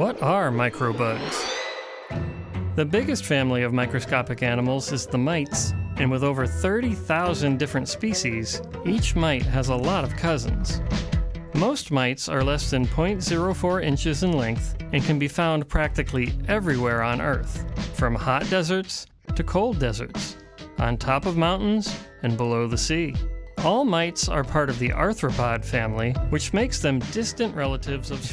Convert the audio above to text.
What are microbugs? The biggest family of microscopic animals is the mites, and with over 30,000 different species, each mite has a lot of cousins. Most mites are less than 0.04 inches in length and can be found practically everywhere on Earth, from hot deserts to cold deserts, on top of mountains and below the sea. All mites are part of the arthropod family, which makes them distant relatives of